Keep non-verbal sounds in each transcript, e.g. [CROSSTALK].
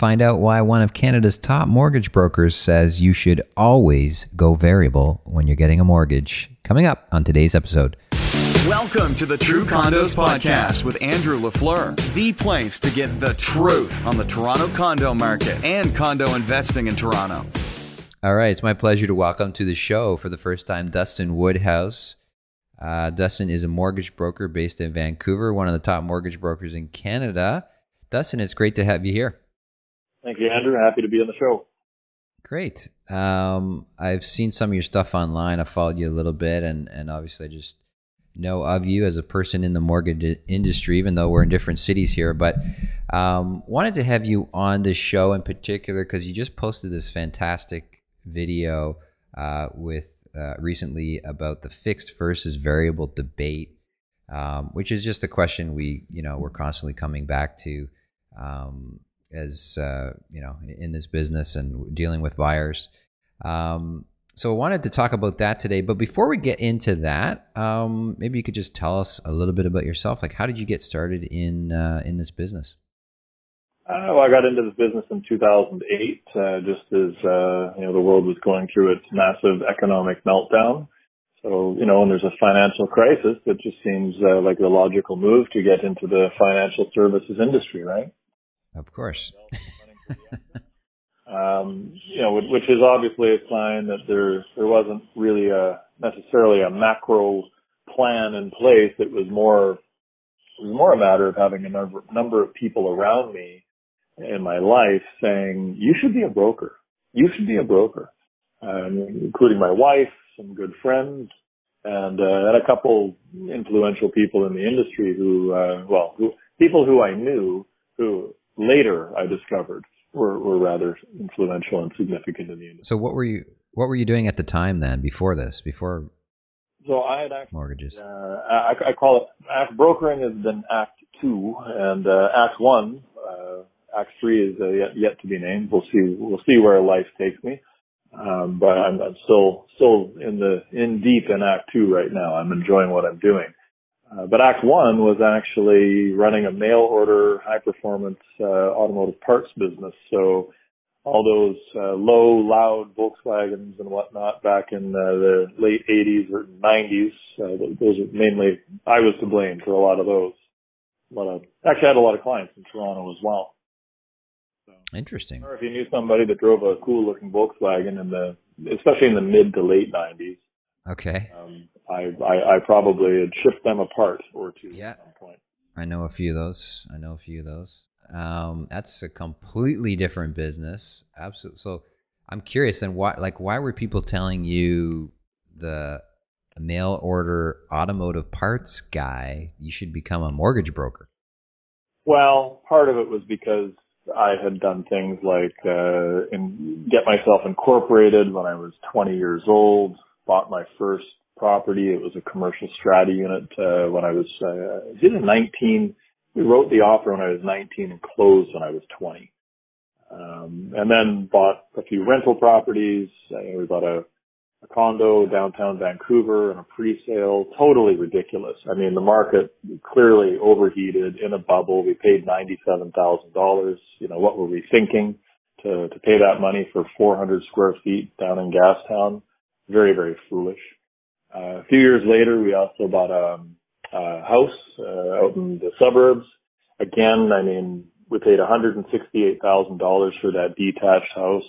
Find out why one of Canada's top mortgage brokers says you should always go variable when you're getting a mortgage. Coming up on today's episode. Welcome to the True Condos Podcast with Andrew LaFleur, the place to get the truth on the Toronto condo market and condo investing in Toronto. All right, it's my pleasure to welcome to the show for the first time Dustin Woodhouse. Uh, Dustin is a mortgage broker based in Vancouver, one of the top mortgage brokers in Canada. Dustin, it's great to have you here. Thank you, Andrew. Happy to be on the show. Great. Um, I've seen some of your stuff online. I followed you a little bit, and and obviously I just know of you as a person in the mortgage industry, even though we're in different cities here. But um, wanted to have you on this show in particular because you just posted this fantastic video uh, with uh, recently about the fixed versus variable debate, um, which is just a question we you know we're constantly coming back to. Um, as uh, you know in this business and dealing with buyers. Um, so I wanted to talk about that today. But before we get into that, um, maybe you could just tell us a little bit about yourself. Like, how did you get started in uh, in this business? Uh, well, I got into this business in 2008, uh, just as uh, you know the world was going through its massive economic meltdown. So you know, when there's a financial crisis, it just seems uh, like the logical move to get into the financial services industry, right? Of course. [LAUGHS] um, you know, which is obviously a sign that there there wasn't really a necessarily a macro plan in place. It was more it was more a matter of having a number number of people around me in my life saying, "You should be a broker. You should be a broker," um, including my wife, some good friends, and uh, and a couple influential people in the industry who, uh, well, who, people who I knew who later I discovered were, were rather influential and significant in the industry. So what were you what were you doing at the time then before this before so I had actually, mortgages? uh, I, I, call it act brokering has been act two and uh, act one uh, act three is uh, yet, yet to be named. We'll see we'll see where life takes me. Um, but I'm, I'm still still in the in deep in act two right now. I'm enjoying what I'm doing uh, but Act One was actually running a mail order high performance uh, automotive parts business. So all those uh, low, loud Volkswagens and whatnot back in uh, the late 80s or 90s, uh, those are mainly I was to blame for a lot of those. A lot of actually I had a lot of clients in Toronto as well. So, Interesting. Or if you knew somebody that drove a cool looking Volkswagen in the, especially in the mid to late 90s. Okay. Um, I, I, I probably had shipped them apart or two yeah. at some point. I know a few of those. I know a few of those. Um, that's a completely different business. Absolutely. So I'm curious, and why, like, why were people telling you the mail order automotive parts guy you should become a mortgage broker? Well, part of it was because I had done things like uh, in, get myself incorporated when I was 20 years old. Bought my first property. It was a commercial strata unit uh, when I was uh, did in 19. We wrote the offer when I was 19 and closed when I was 20. Um, and then bought a few rental properties. Uh, we bought a, a condo downtown Vancouver and a pre-sale. Totally ridiculous. I mean, the market clearly overheated in a bubble. We paid $97,000. You know, what were we thinking to, to pay that money for 400 square feet down in Gastown? Very, very foolish. A few years later, we also bought a, a house uh, out in the suburbs. Again, I mean, we paid $168,000 for that detached house.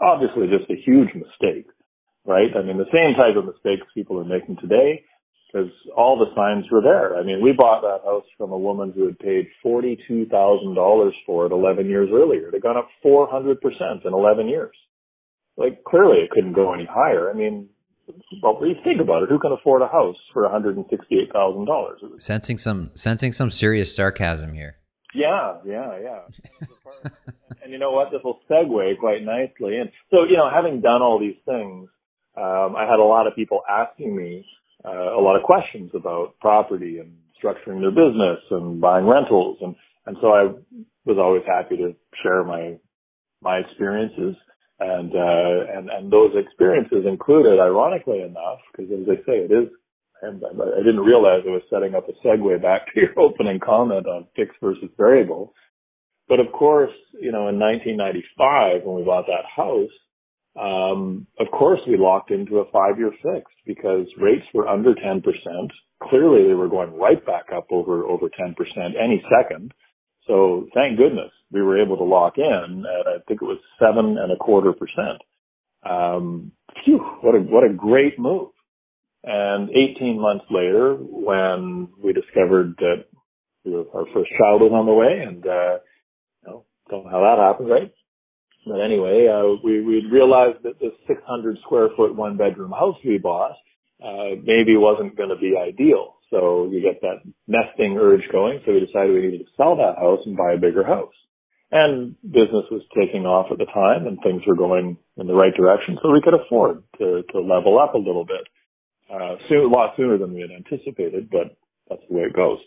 Obviously, just a huge mistake, right? I mean, the same type of mistakes people are making today because all the signs were there. I mean, we bought that house from a woman who had paid $42,000 for it 11 years earlier. It had gone up 400% in 11 years. Like, clearly it couldn't go any higher. I mean, well, you think about it, who can afford a house for one hundred and sixty-eight thousand dollars? Sensing some sensing some serious sarcasm here. Yeah, yeah, yeah. and you know what? This will segue quite nicely. And so, you know, having done all these things, um, I had a lot of people asking me uh, a lot of questions about property and structuring their business and buying rentals, and and so I was always happy to share my my experiences. And, uh, and, and those experiences included, ironically enough, because as I say, it is, I didn't realize I was setting up a segue back to [LAUGHS] your opening comment on fixed versus variable. But of course, you know, in 1995 when we bought that house, um, of course we locked into a five-year fixed because rates were under 10%. Clearly they were going right back up over, over 10% any second. So thank goodness we were able to lock in at, I think it was seven and a quarter percent. Um, phew, what a, what a great move. And 18 months later, when we discovered that our first child was on the way and, uh, you know, don't know how that happened, right? But anyway, uh, we, we realized that this 600 square foot one bedroom house we bought, uh, maybe wasn't going to be ideal. So you get that nesting urge going. So we decided we needed to sell that house and buy a bigger house. And business was taking off at the time and things were going in the right direction. So we could afford to, to level up a little bit, uh, soon, a lot sooner than we had anticipated, but that's the way it goes.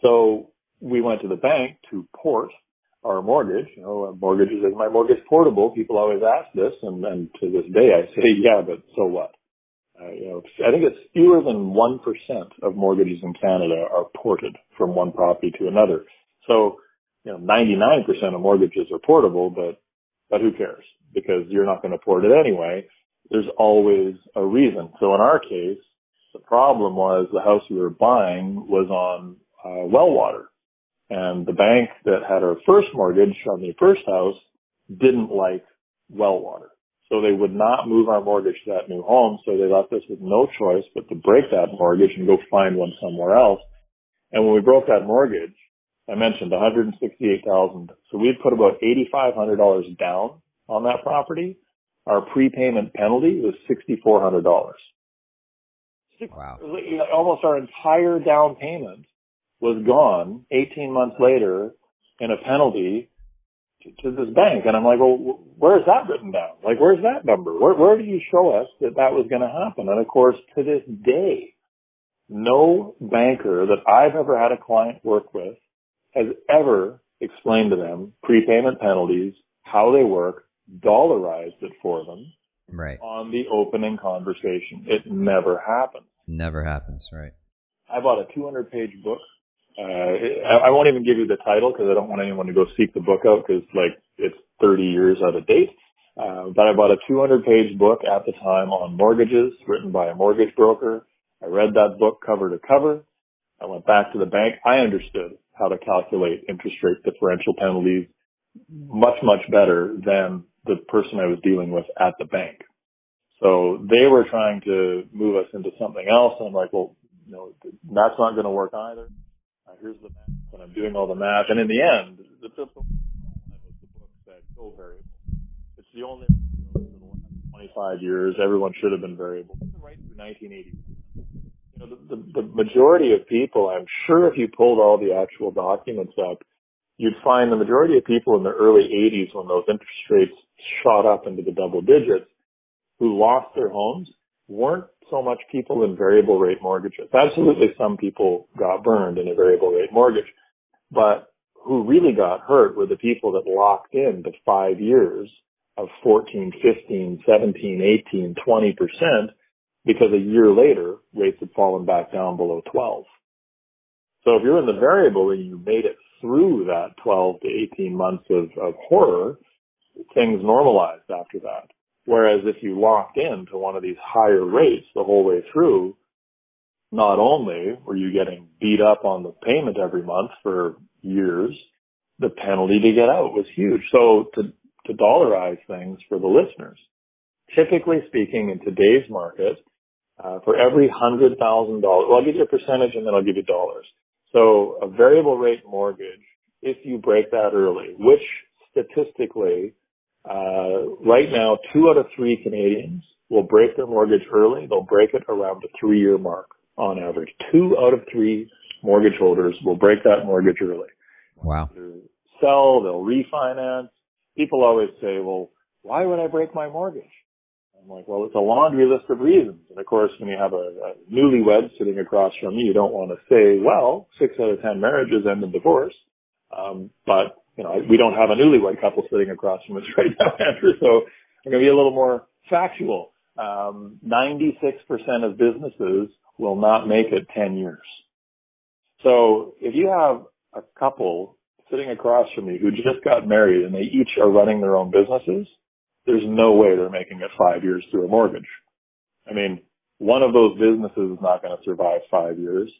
So we went to the bank to port our mortgage. You know, mortgages is my mortgage portable. People always ask this, and, and to this day I say, yeah, but so what? Uh, you know, I think it's fewer than one percent of mortgages in Canada are ported from one property to another. So, you know, 99% of mortgages are portable, but but who cares? Because you're not going to port it anyway. There's always a reason. So in our case, the problem was the house we were buying was on uh, well water. And the bank that had our first mortgage on the first house didn't like well water. So they would not move our mortgage to that new home. So they left us with no choice but to break that mortgage and go find one somewhere else. And when we broke that mortgage, I mentioned 168,000. So we'd put about $8,500 down on that property. Our prepayment penalty was $6,400. Wow. Almost our entire down payment was gone 18 months later in a penalty to, this bank. And I'm like, well, where's that written down? Like, where's that number? Where, where do you show us that that was going to happen? And of course, to this day, no banker that I've ever had a client work with has ever explained to them prepayment penalties, how they work, dollarized it for them. Right. On the opening conversation. It never happens. Never happens, right. I bought a 200 page book uh, I won't even give you the title because I don't want anyone to go seek the book out because like it's 30 years out of date. Uh, but I bought a 200 page book at the time on mortgages written by a mortgage broker. I read that book cover to cover. I went back to the bank. I understood how to calculate interest rate differential penalties much, much better than the person I was dealing with at the bank. So they were trying to move us into something else. And I'm like, well, you know, that's not going to work either. Here's the math, and I'm doing all the math. And in the end, the typical was the book said go variable. It's the only for the last 25 years everyone should have been variable. Right through 1980. You know, the, the, the majority of people, I'm sure if you pulled all the actual documents up, you'd find the majority of people in the early 80s when those interest rates shot up into the double digits who lost their homes weren't so much people in variable rate mortgages. Absolutely some people got burned in a variable rate mortgage, but who really got hurt were the people that locked in the five years of 14, 15, 17, 18, 20 percent because a year later rates had fallen back down below 12. So if you're in the variable and you made it through that 12 to 18 months of, of horror, things normalized after that. Whereas if you locked in to one of these higher rates the whole way through, not only were you getting beat up on the payment every month for years, the penalty to get out was huge. So to, to dollarize things for the listeners, typically speaking in today's market, uh, for every hundred thousand dollars, well, I'll give you a percentage and then I'll give you dollars. So a variable rate mortgage, if you break that early, which statistically uh, right now, two out of three Canadians will break their mortgage early. They'll break it around the three year mark on average. Two out of three mortgage holders will break that mortgage early. Wow. They'll sell, they'll refinance. People always say, well, why would I break my mortgage? I'm like, well, it's a laundry list of reasons. And of course, when you have a, a newlywed sitting across from you, you don't want to say, well, six out of ten marriages end in divorce. Um, but you know, we don't have a newlywed couple sitting across from us [LAUGHS] right now, Andrew. So I'm going to be a little more factual. Um, 96% of businesses will not make it 10 years. So if you have a couple sitting across from me who just got married and they each are running their own businesses, there's no way they're making it five years through a mortgage. I mean, one of those businesses is not going to survive five years.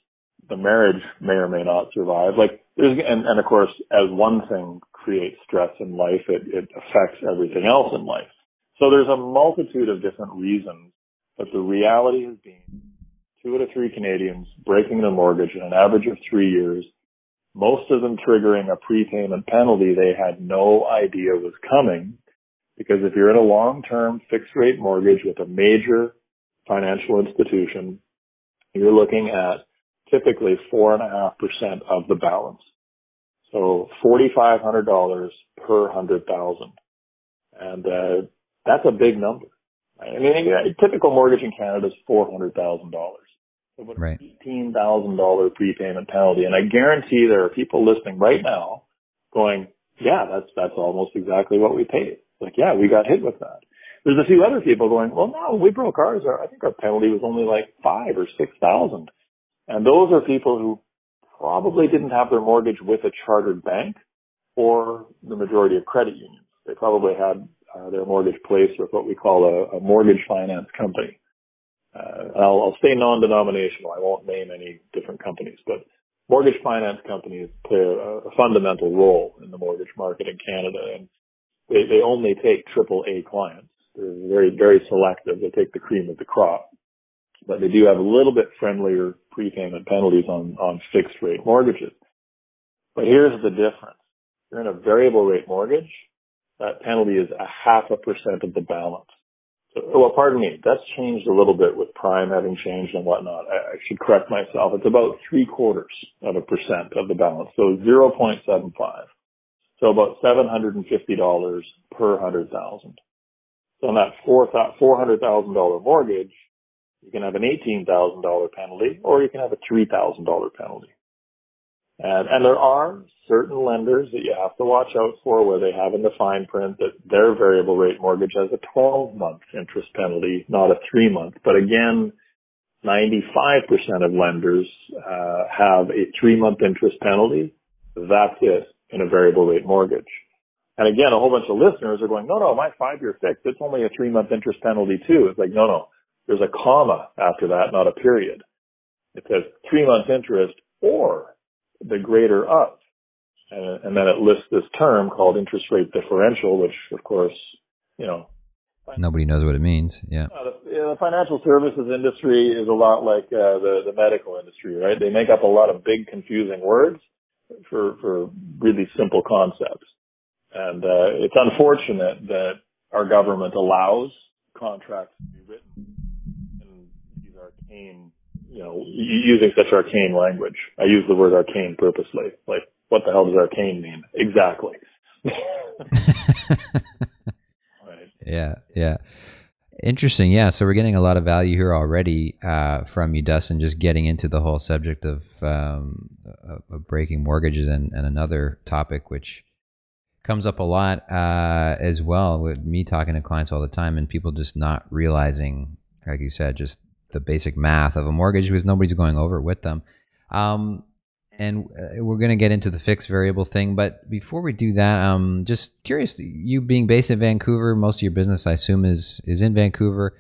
The marriage may or may not survive. Like there's, and, and of course, as one thing creates stress in life, it, it affects everything else in life. So there's a multitude of different reasons, but the reality has been two out of three Canadians breaking their mortgage in an average of three years, most of them triggering a prepayment penalty they had no idea was coming. Because if you're in a long-term fixed rate mortgage with a major financial institution, you're looking at typically four and a half percent of the balance. So $4,500 per hundred thousand. And, uh, that's a big number. I mean, a typical mortgage in Canada is $400,000. About right. $18,000 prepayment penalty. And I guarantee there are people listening right now going, yeah, that's, that's almost exactly what we paid. Like, yeah, we got hit with that. There's a few other people going, well, no, we broke ours. I think our penalty was only like five or six thousand. And those are people who probably didn't have their mortgage with a chartered bank or the majority of credit unions. They probably had uh, their mortgage placed with what we call a, a mortgage finance company. Uh, I'll, I'll stay non-denominational. I won't name any different companies, but mortgage finance companies play a, a fundamental role in the mortgage market in Canada, and they, they only take triple A clients. They're very, very selective. They take the cream of the crop, but they do have a little bit friendlier prepayment penalties on, on fixed rate mortgages. But here's the difference. You're in a variable rate mortgage. That penalty is a half a percent of the balance. So, well, pardon me, that's changed a little bit with prime having changed and whatnot. I, I should correct myself. It's about three quarters of a percent of the balance. So 0.75. So about $750 per hundred thousand. So on that $400,000 mortgage, you can have an $18,000 penalty or you can have a $3,000 penalty. And, and there are certain lenders that you have to watch out for where they have in the fine print that their variable rate mortgage has a 12 month interest penalty, not a three month. But again, 95% of lenders uh, have a three month interest penalty. That's it in a variable rate mortgage. And again, a whole bunch of listeners are going, no, no, my five year fix, it's only a three month interest penalty too. It's like, no, no, there's a comma after that, not a period. It says three month interest or the greater of. And, and, then it lists this term called interest rate differential, which of course, you know. Nobody knows what it means. Yeah. Uh, the, the, financial services industry is a lot like uh, the, the medical industry, right? They make up a lot of big confusing words for, for really simple concepts. And uh, it's unfortunate that our government allows contracts to be written arcane you know, using such arcane language. I use the word arcane purposely. Like, what the hell does arcane mean? Exactly. right. [LAUGHS] Yeah, yeah. Interesting. Yeah. So we're getting a lot of value here already uh, from you, Dustin, just getting into the whole subject of, um, of breaking mortgages and, and, another topic which comes up a lot uh, as well with me talking to clients all the time and people just not realizing, like you said, just the basic math of a mortgage because nobody's going over it with them. Um, and uh, we're going to get into the fixed variable thing, but before we do that, um, just curious, you being based in Vancouver, most of your business, I assume, is is in Vancouver.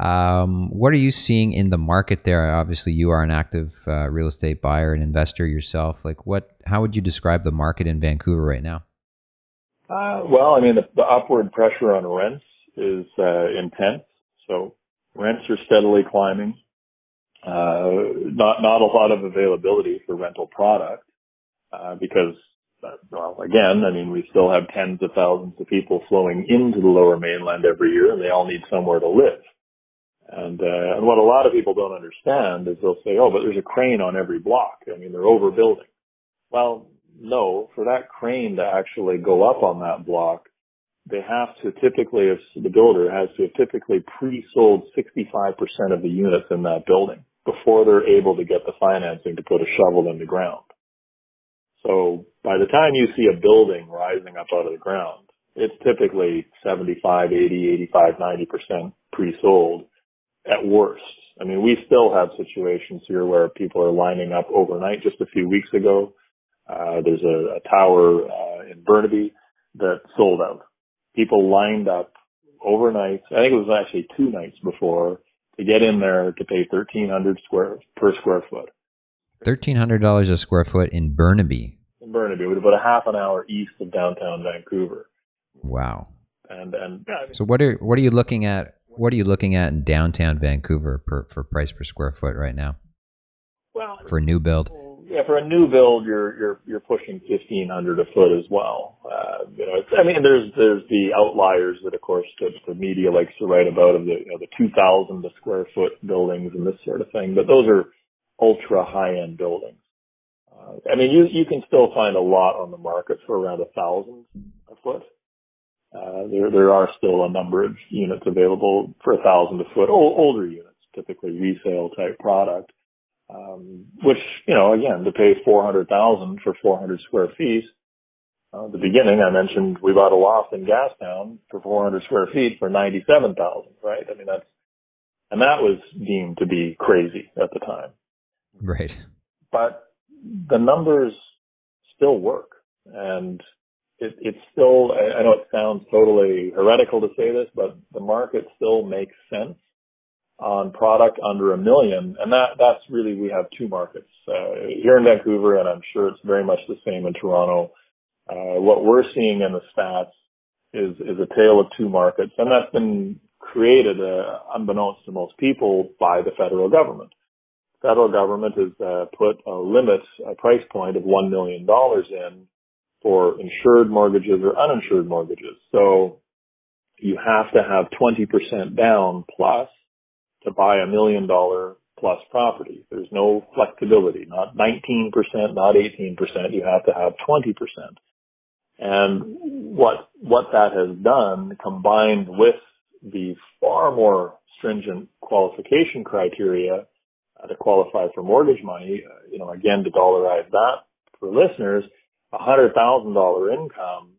Um, what are you seeing in the market there? Obviously, you are an active uh, real estate buyer and investor yourself. Like, what? How would you describe the market in Vancouver right now? Uh, well, I mean, the, the, upward pressure on rents is uh, intense. So Rents are steadily climbing. Uh, not not a lot of availability for rental product uh, because, uh, well, again, I mean, we still have tens of thousands of people flowing into the Lower Mainland every year, and they all need somewhere to live. And, uh, and what a lot of people don't understand is they'll say, "Oh, but there's a crane on every block." I mean, they're overbuilding. Well, no, for that crane to actually go up on that block, they have to typically, the builder has to have typically pre-sold 65% of the units in that building before they're able to get the financing to put a shovel in the ground. So by the time you see a building rising up out of the ground, it's typically 75, 80, 85, 90% pre-sold at worst. I mean, we still have situations here where people are lining up overnight. Just a few weeks ago, Uh, there's a, a tower uh, in Burnaby that sold out. People lined up overnight. I think it was actually two nights before to get in there to pay thirteen hundred square per square foot. Thirteen hundred dollars a square foot in Burnaby. In Burnaby, about a half an hour east of downtown Vancouver. Wow. And and yeah, So what are what are you looking at? What are you looking at in downtown Vancouver per, for price per square foot right now well, for a new build? Yeah, for a new build, you're you're you're pushing fifteen hundred a foot as well. Uh, you know, I mean, there's there's the outliers that, of course, that the media likes to write about of the you know the two thousand the square foot buildings and this sort of thing. But those are ultra high end buildings. Uh, I mean, you you can still find a lot on the market for around a thousand a foot. Uh, there there are still a number of units available for a thousand a foot, o- older units, typically resale type product. Um, which, you know, again, to pay 400,000 for 400 square feet, uh, at the beginning I mentioned we bought a loft in Gastown for 400 square feet for 97,000, right? I mean, that's, and that was deemed to be crazy at the time. Right. But the numbers still work and it, it's still, I I know it sounds totally heretical to say this, but the market still makes sense on product under a million. And that, that's really, we have two markets, uh, here in Vancouver, and I'm sure it's very much the same in Toronto. Uh, what we're seeing in the stats is, is a tale of two markets, and that's been created, uh, unbeknownst to most people by the federal government. Federal government has, uh, put a limit, a price point of $1 million in for insured mortgages or uninsured mortgages. So you have to have 20% down plus to buy a million dollar plus property. There's no flexibility, not 19%, not 18%. You have to have 20%. And what, what that has done combined with the far more stringent qualification criteria uh, to qualify for mortgage money, uh, you know, again, to dollarize that for listeners, a hundred thousand dollar income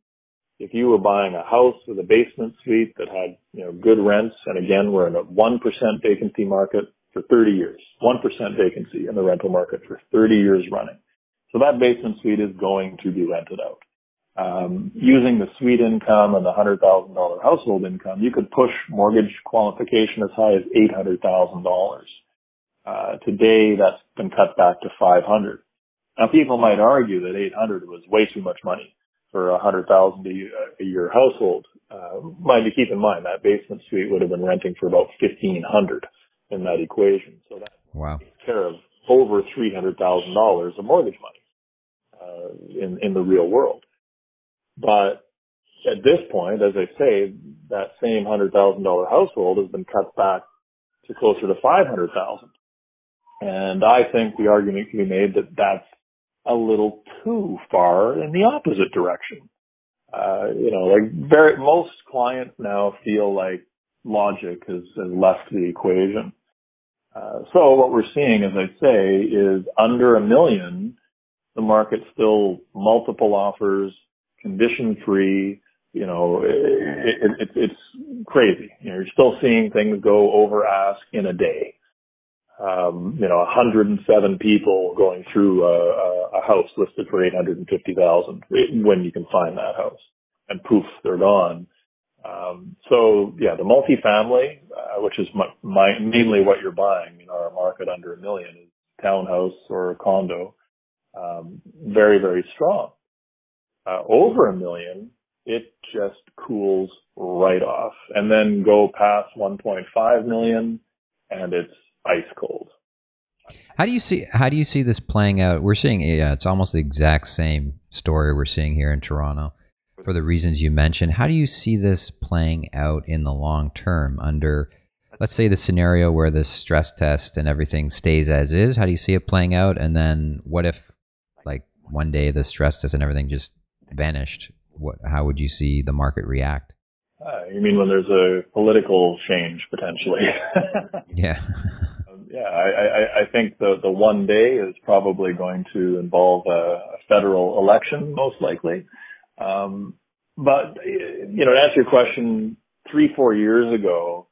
if you were buying a house with a basement suite that had, you know, good rents, and again, we're in a 1% vacancy market for 30 years, 1% vacancy in the rental market for 30 years running. So that basement suite is going to be rented out. Um, using the suite income and the $100,000 household income, you could push mortgage qualification as high as $800,000. Uh, today that's been cut back to 500. Now people might argue that 800 was way too much money for a hundred thousand a year household. Uh, mind you, keep in mind that basement suite would have been renting for about fifteen hundred in that equation. So that Wow. takes care of over three hundred thousand dollars of mortgage money uh, in in the real world. But at this point, as I say, that same hundred thousand dollar household has been cut back to closer to five hundred thousand. And I think the argument can be made that that's a little too far in the opposite direction. Uh, you know, like very, most clients now feel like logic has, has left the equation. Uh, so what we're seeing, as I say, is under a million, the market still multiple offers, condition free. You know, it, it, it, it's crazy. You know, you're still seeing things go over ask in a day um, you know, 107 people going through a, a house listed for 850,000 when you can find that house, and poof, they're gone. Um, so yeah, the multifamily, uh, which is my, my, mainly what you're buying in our market under a million, is townhouse or condo. Um, very very strong. Uh, over a million, it just cools right off, and then go past 1.5 million, and it's ice cold. How do you see how do you see this playing out? We're seeing yeah, it's almost the exact same story we're seeing here in Toronto for the reasons you mentioned. How do you see this playing out in the long term under let's say the scenario where the stress test and everything stays as is? How do you see it playing out? And then what if like one day the stress test and everything just vanished? What how would you see the market react? Uh, you mean when there's a political change potentially? [LAUGHS] Yeah. [LAUGHS] yeah, I, I, I think the the one day is probably going to involve a, federal election, most likely. Um, but you know, to answer your question, three four years ago,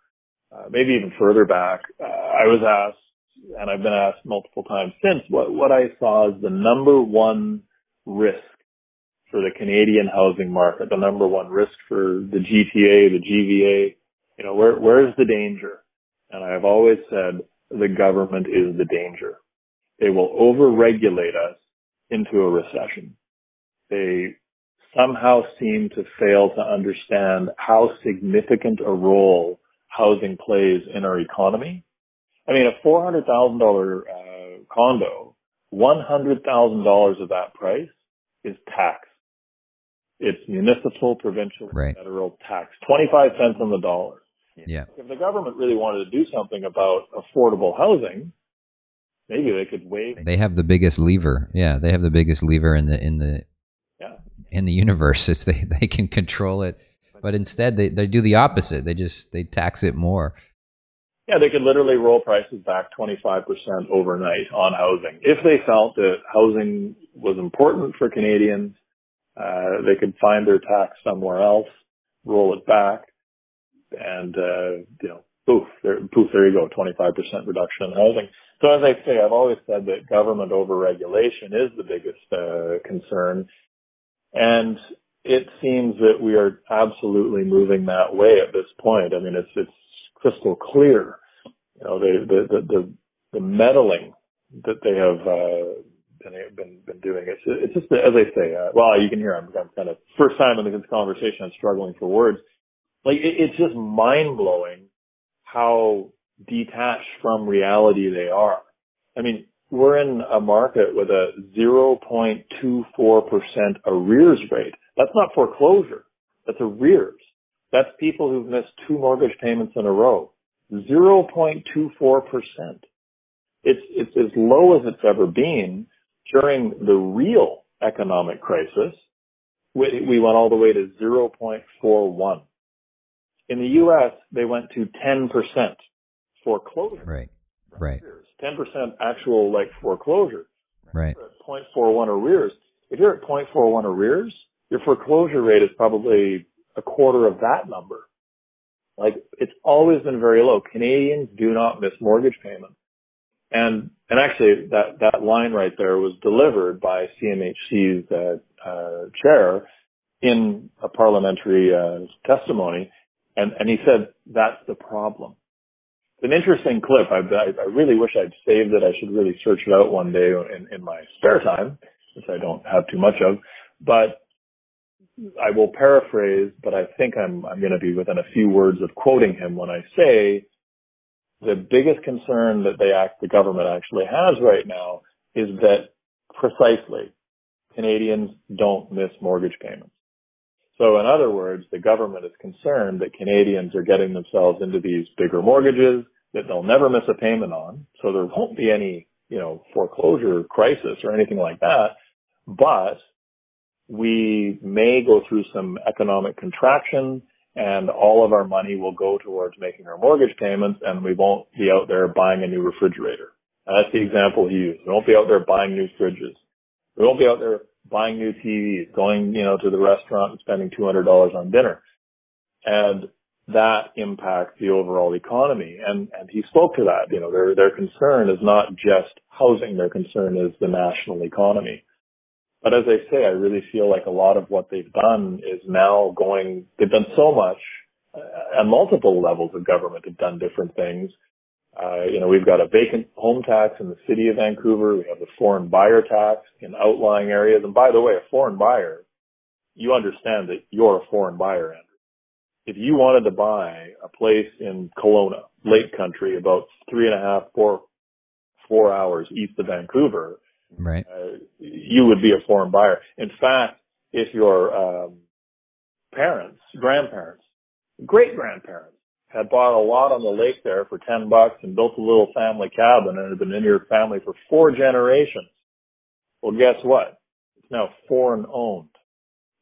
uh, maybe even further back, uh, I was asked, and I've been asked multiple times since, what what I saw as the number one risk for the Canadian housing market, the number one risk for the GTA, the GVA. You know, where, where's the danger? And I've always said the government is the danger. They will overregulate us into a recession. They somehow seem to fail to understand how significant a role housing plays in our economy. I mean, a $400,000 uh, condo, $100,000 of that price is tax. It's municipal, provincial, right. federal tax. 25 cents on the dollar. Yeah. If the government really wanted to do something about affordable housing, maybe they could waive. They have the biggest lever. Yeah, they have the biggest lever in the in the yeah. in the universe. [LAUGHS] It's they they can control it, but instead they they do the opposite. They just they tax it more. Yeah, they could literally roll prices back 25% overnight on housing. If they felt that housing was important for Canadians, uh, they could find their tax somewhere else, roll it back, and, uh, you know, poof, there, poof, there you go, 25% reduction in housing. So as I say, I've always said that government overregulation is the biggest, uh, concern. And it seems that we are absolutely moving that way at this point. I mean, it's, it's crystal clear. You know, the, the, the, the, the meddling that they have, uh, been, been, been doing. It's, it's just, as I say, uh, well, you can hear I'm, I'm kind of, first time in this conversation, I'm struggling for words like it, it's just mind blowing how detached from reality they are. I mean, we're in a market with a 0.24% arrears rate. That's not foreclosure. That's arrears. That's people who've missed two mortgage payments in a row. 0.24%. It's, it's as low as it's ever been during the real economic crisis. We, we went all the way to 0.41. In the U.S., they went to 10% foreclosure. Right. Right. 10% actual like foreclosure. Right. 0.41 arrears. If you're at 0.41 arrears, your foreclosure rate is probably a quarter of that number. Like it's always been very low. Canadians do not miss mortgage payments. And, and actually that, that line right there was delivered by CMHC's, uh, uh, chair in a parliamentary, uh, testimony and, and he said, that's the problem. It's an interesting clip. I, I, I really wish I'd saved it. I should really search it out one day in, in my spare time, which I don't have too much of. But I will paraphrase, but I think I'm, I'm going to be within a few words of quoting him when I say the biggest concern that they act, the government actually has right now is that precisely Canadians don't miss mortgage payments. So in other words, the government is concerned that Canadians are getting themselves into these bigger mortgages that they'll never miss a payment on. So there won't be any, you know, foreclosure crisis or anything like that. But we may go through some economic contraction and all of our money will go towards making our mortgage payments and we won't be out there buying a new refrigerator. That's the example he used. We won't be out there buying new fridges. We won't be out there buying new TVs, going, you know, to the restaurant and spending $200 on dinner. And that impacts the overall economy. And, and he spoke to that. You know, their, their concern is not just housing. Their concern is the national economy. But as I say, I really feel like a lot of what they've done is now going, they've done so much uh, at multiple levels of government have done different things uh, you know, we've got a vacant home tax in the city of Vancouver. We have the foreign buyer tax in outlying areas. And by the way, a foreign buyer, you understand that you're a foreign buyer, Andrew. If you wanted to buy a place in Kelowna, Lake Country, about three and a half, four, four hours east of Vancouver, right, uh, you would be a foreign buyer. In fact, if your um, parents, grandparents, great grandparents had bought a lot on the lake there for 10 bucks and built a little family cabin and had been in your family for four generations. Well, guess what? It's now foreign owned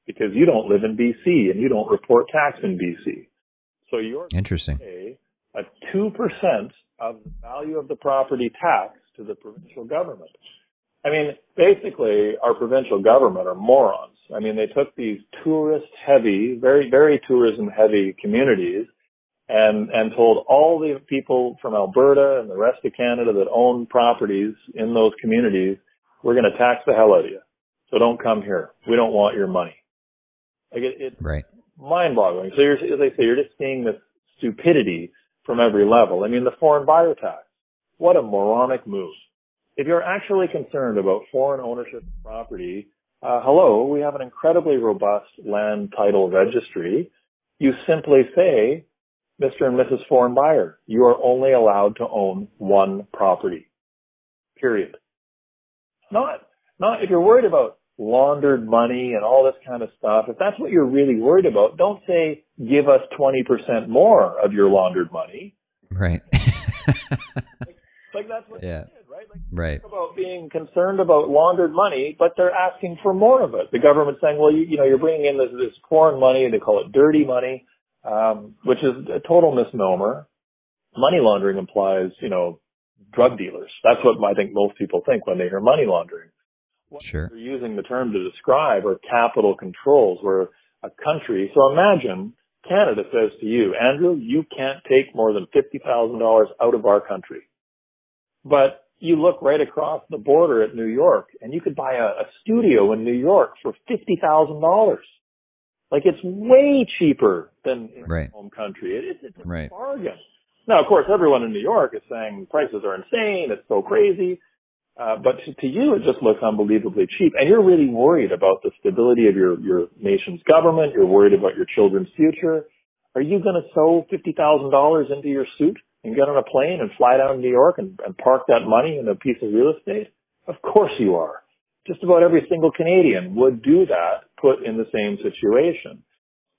because you don't live in BC and you don't report tax in BC. So you're interesting. Pay a 2% of the value of the property tax to the provincial government. I mean, basically, our provincial government are morons. I mean, they took these tourist heavy, very, very tourism heavy communities and and told all the people from Alberta and the rest of Canada that own properties in those communities, we're going to tax the hell out of you. So don't come here. We don't want your money. Like it, it's right. mind boggling. So you're, as I say, you're just seeing this stupidity from every level. I mean, the foreign buyer tax. What a moronic move. If you're actually concerned about foreign ownership of property, uh, hello, we have an incredibly robust land title registry. You simply say, Mr. and Mrs. Foreign Buyer, you are only allowed to own one property. Period. Not, not if you're worried about laundered money and all this kind of stuff. If that's what you're really worried about, don't say, give us 20% more of your laundered money. Right. like, [LAUGHS] like, that's what yeah. did, right? Like, right. About being concerned about laundered money, but they're asking for more of it. The government's saying, well, you, you know, you're bringing in this, this foreign money. They call it dirty money, um, which is a total misnomer. Money laundering implies, you know, drug dealers. That's what I think most people think when they hear money laundering. What sure. they're using the term to describe are capital controls where a country, so imagine Canada says to you, Andrew, you can't take more than $50,000 out of our country. But you look right across the border at New York and you could buy a, a studio in New York for $50,000. Like it's way cheaper than in right. home country. It, it's, it's a right. bargain. Now, of course, everyone in New York is saying prices are insane. It's so crazy. Uh, but to, to, you, it just looks unbelievably cheap. And you're really worried about the stability of your, your nation's government. You're worried about your children's future. Are you going to sew $50,000 into your suit and get on a plane and fly down to New York and, and park that money in a piece of real estate? Of course you are. Just about every single Canadian would do that put in the same situation.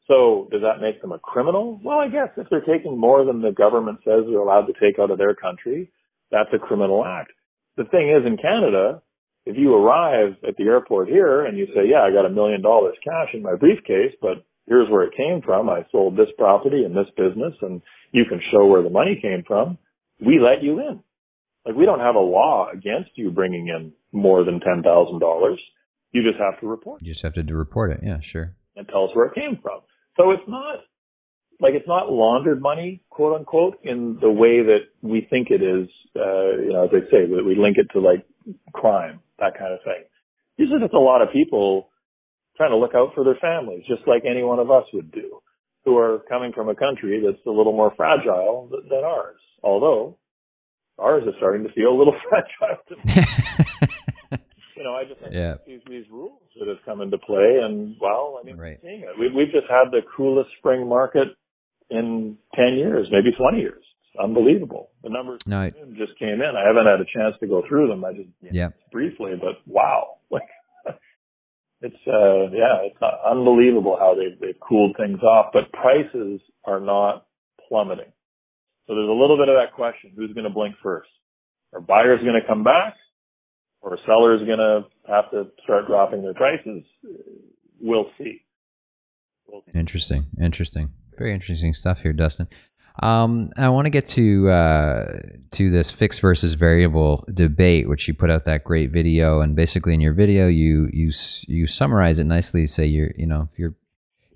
So does that make them a criminal? Well, I guess if they're taking more than the government says they're allowed to take out of their country, that's a criminal act. The thing is in Canada, if you arrive at the airport here and you say, yeah, I got a million dollars cash in my briefcase, but here's where it came from. I sold this property and this business and you can show where the money came from. We let you in. Like we don't have a law against you bringing in more than $10,000. You just have to report. You just have to report it. Yeah, sure. And tell us where it came from. So it's not like it's not laundered money, quote unquote, in the way that we think it is. Uh, you know, as I say, that we link it to like crime, that kind of thing. These are just a lot of people trying to look out for their families, just like any one of us would do, who are coming from a country that's a little more fragile than ours. Although ours is starting to feel a little [LAUGHS] fragile. To me. [LAUGHS] you know, I just think yeah. these these rules that have come into play, and well, I mean, right. seeing it. We, we've just had the coolest spring market in ten years, maybe twenty years. It's unbelievable. The numbers no, I, just came in. I haven't had a chance to go through them. I just yeah briefly, but wow, [LAUGHS] like it's uh yeah, it's unbelievable how they've they've cooled things off. But prices are not plummeting. So there's a little bit of that question: Who's going to blink first? Are buyers going to come back? or sellers going to have to start dropping their prices? We'll see. we'll see. Interesting. Interesting. Very interesting stuff here, Dustin. Um, I want to get to uh, to this fixed versus variable debate, which you put out that great video, and basically in your video, you you you summarize it nicely. You say you're you know if you're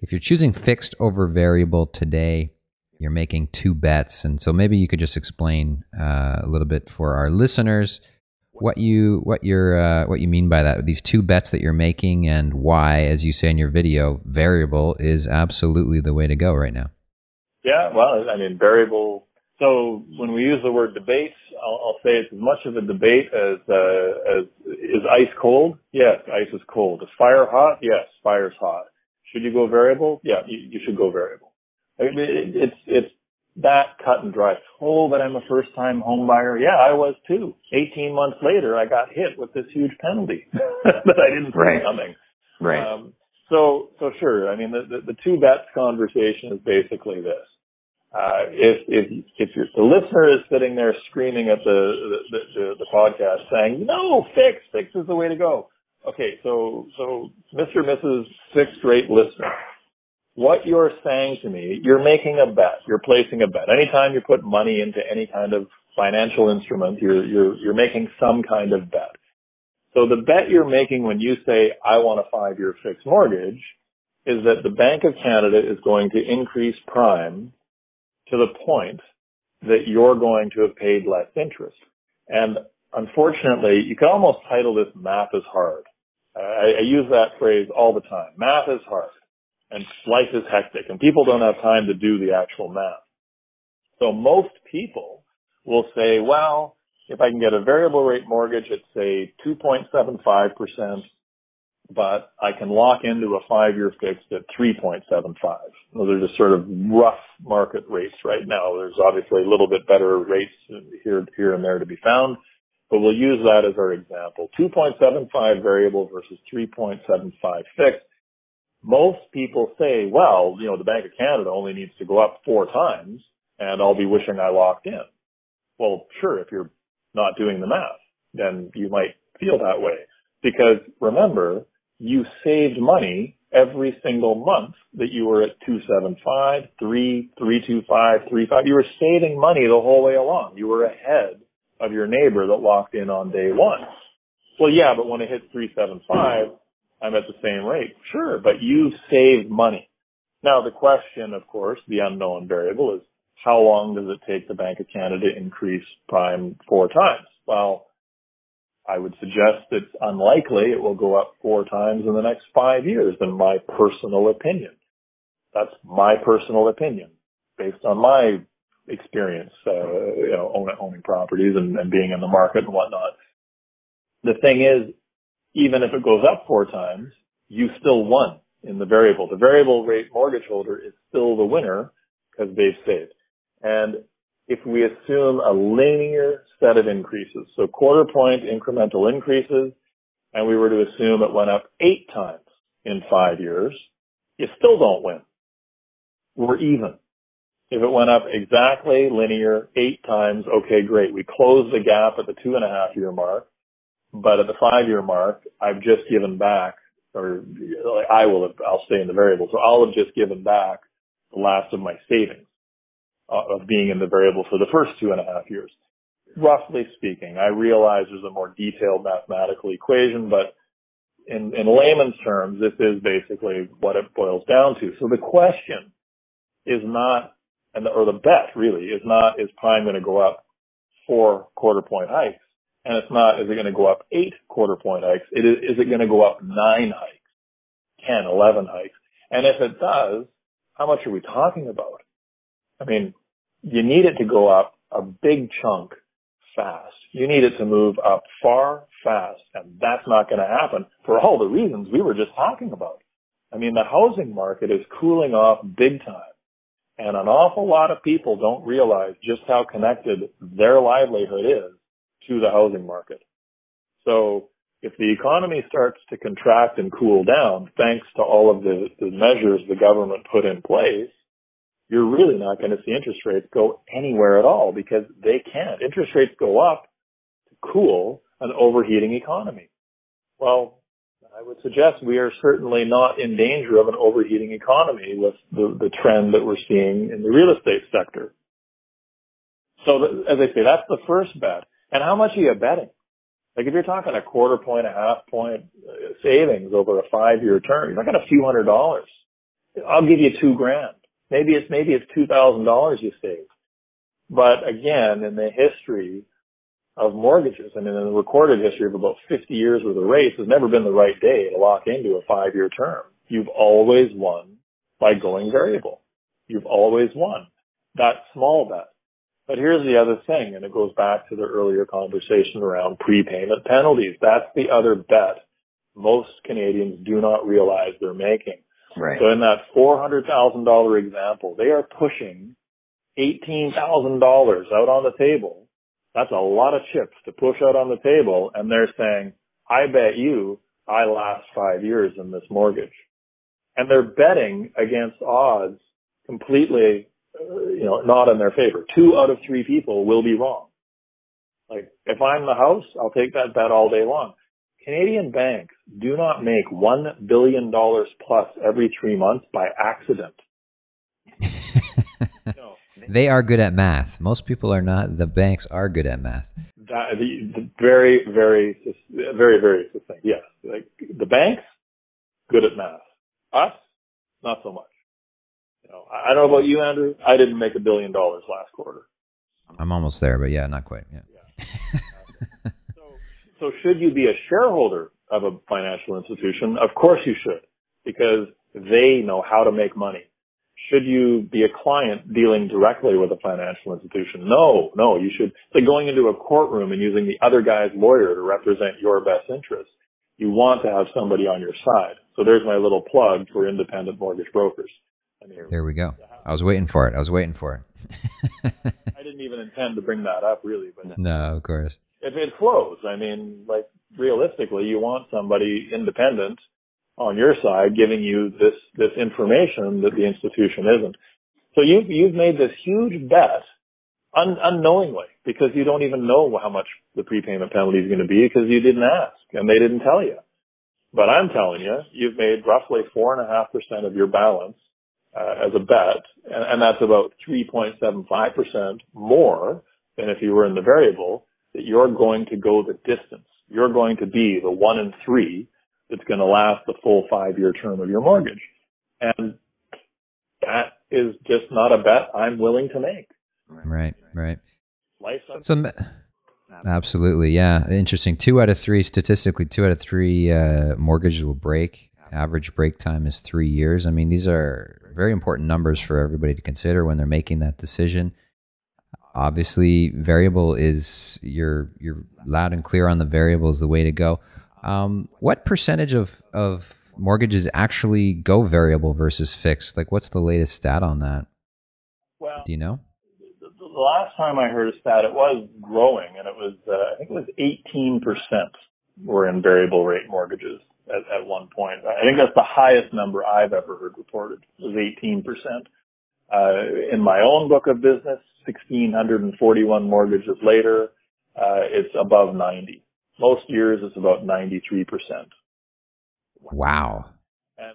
if you're choosing fixed over variable today, you're making two bets, and so maybe you could just explain uh, a little bit for our listeners what you what you're uh, what you mean by that these two bets that you're making and why as you say in your video variable is absolutely the way to go right now. Yeah well i mean variable so when we use the word debate i'll, I'll say it's as much of a debate as uh, as is ice cold? Yes ice is cold. Is fire hot? Yes fire's hot. Should you go variable? Yeah you, you should go variable I mean, it, it's it's that cut and dry. Oh, but I'm a first time home buyer. Yeah, I was too. 18 months later, I got hit with this huge penalty [LAUGHS] that I didn't see right. coming. Right. Um, so, so sure. I mean, the, the, the two bets conversation is basically this. Uh, if, if, if the listener is sitting there screaming at the, the, the, the podcast saying, no, fix, fix is the way to go. Okay. So, so Mr. Mrs. Fixed Rate listener, what you're saying to me, you're making a bet. You're placing a bet. Anytime you put money into any kind of financial instrument, you're, you're, you're making some kind of bet. So the bet you're making when you say, I want a five year fixed mortgage is that the Bank of Canada is going to increase prime to the point that you're going to have paid less interest. And unfortunately, you can almost title this math is hard. I, I use that phrase all the time. Math is hard and life is hectic and people don't have time to do the actual math. So most people will say, well, if I can get a variable rate mortgage at say 2.75%, but I can lock into a five-year fixed at 3.75. Those are just sort of rough market rates right now. There's obviously a little bit better rates here, here and there to be found, but we'll use that as our example. 2.75 variable versus 3.75 fixed. Most people say, well, you know, the Bank of Canada only needs to go up four times and I'll be wishing I locked in. Well, sure, if you're not doing the math, then you might feel that way. Because remember, you saved money every single month that you were at 275, 3, 325, 35. You were saving money the whole way along. You were ahead of your neighbor that locked in on day one. Well, yeah, but when it hits 375, I'm at the same rate. Sure, but you saved money. Now the question, of course, the unknown variable is how long does it take the Bank of Canada to increase prime four times? Well, I would suggest it's unlikely it will go up four times in the next five years in my personal opinion. That's my personal opinion based on my experience, uh, you know, owning, owning properties and, and being in the market and whatnot. The thing is, even if it goes up four times, you still won in the variable. The variable rate mortgage holder is still the winner because they've saved. And if we assume a linear set of increases, so quarter point incremental increases, and we were to assume it went up eight times in five years, you still don't win. We're even. If it went up exactly linear eight times, okay, great. We close the gap at the two and a half year mark, but at the five year mark, I've just given back, or I will, have, I'll stay in the variable. So I'll have just given back the last of my savings uh, of being in the variable for the first two and a half years. Roughly speaking, I realize there's a more detailed mathematical equation, but in, in layman's terms, this is basically what it boils down to. So the question is not, and the, or the bet really is not, is prime going to go up four quarter point hikes? And it's not, is it going to go up eight quarter point hikes? It is, is it going to go up nine hikes, 10, 11 hikes? And if it does, how much are we talking about? I mean, you need it to go up a big chunk fast. You need it to move up far fast, and that's not going to happen for all the reasons we were just talking about. I mean, the housing market is cooling off big time, and an awful lot of people don't realize just how connected their livelihood is to the housing market. So if the economy starts to contract and cool down, thanks to all of the, the measures the government put in place, you're really not going to see interest rates go anywhere at all because they can't. Interest rates go up to cool an overheating economy. Well, I would suggest we are certainly not in danger of an overheating economy with the, the trend that we're seeing in the real estate sector. So as I say, that's the first bet. And how much are you betting? Like if you're talking a quarter point, a half point uh, savings over a five year term, you're talking a few hundred dollars. I'll give you two grand. Maybe it's maybe it's two thousand dollars you save. But again, in the history of mortgages and in the recorded history of about 50 years worth of rates, has never been the right day to lock into a five-year term. You've always won by going variable. You've always won. That small bet. But here's the other thing, and it goes back to the earlier conversation around prepayment penalties. That's the other bet most Canadians do not realize they're making. Right. So in that $400,000 example, they are pushing $18,000 out on the table. That's a lot of chips to push out on the table. And they're saying, I bet you I last five years in this mortgage. And they're betting against odds completely, you know, not in their favor. Two out of three people will be wrong. Like, if I'm the house, I'll take that bet all day long. Canadian banks do not make $1 billion plus every three months by accident. [LAUGHS] no. They are good at math. Most people are not. The banks are good at math. That, the, the very, very, very, very succinct. Yes. Like the banks, good at math. Us, not so much. You know, I, don't know about you, Andrew. I didn't make a billion dollars last quarter. I'm almost there, but yeah, not quite. Yeah. yeah. So should you be a shareholder of a financial institution? Of course you should, because they know how to make money. Should you be a client dealing directly with a financial institution? No, no, you should, it's like going into a courtroom and using the other guy's lawyer to represent your best interest. You want to have somebody on your side. So there's my little plug for independent mortgage brokers. I mean, there we go. I was waiting for it. I was waiting for it. [LAUGHS] I didn't even intend to bring that up really, but no, of course. If it flows, I mean, like realistically, you want somebody independent on your side giving you this, this information that the institution isn't. So you, you've made this huge bet un, unknowingly because you don't even know how much the prepayment penalty is going to be because you didn't ask and they didn't tell you. But I'm telling you, you've made roughly four and a half percent of your balance as a bet, and, and that's about 3.75% more than if you were in the variable, that you're going to go the distance. You're going to be the one in three that's going to last the full five-year term of your mortgage. And that is just not a bet I'm willing to make. Right, right. so, absolutely, yeah. Interesting. Two out of three, statistically, two out of three uh, mortgages will break. Average break time is three years. I mean, these are very important numbers for everybody to consider when they're making that decision. Obviously, variable is you're you're loud and clear on the variable is the way to go. Um, what percentage of of mortgages actually go variable versus fixed? Like, what's the latest stat on that? Well, do you know? The last time I heard a stat, it was growing, and it was uh, I think it was 18 percent were in variable rate mortgages at, at one point. I think that's the highest number I've ever heard reported was 18 percent. Uh, in my own book of business, 1,641 mortgages later, uh, it's above 90. Most years it's about 93%. Wow. [LAUGHS]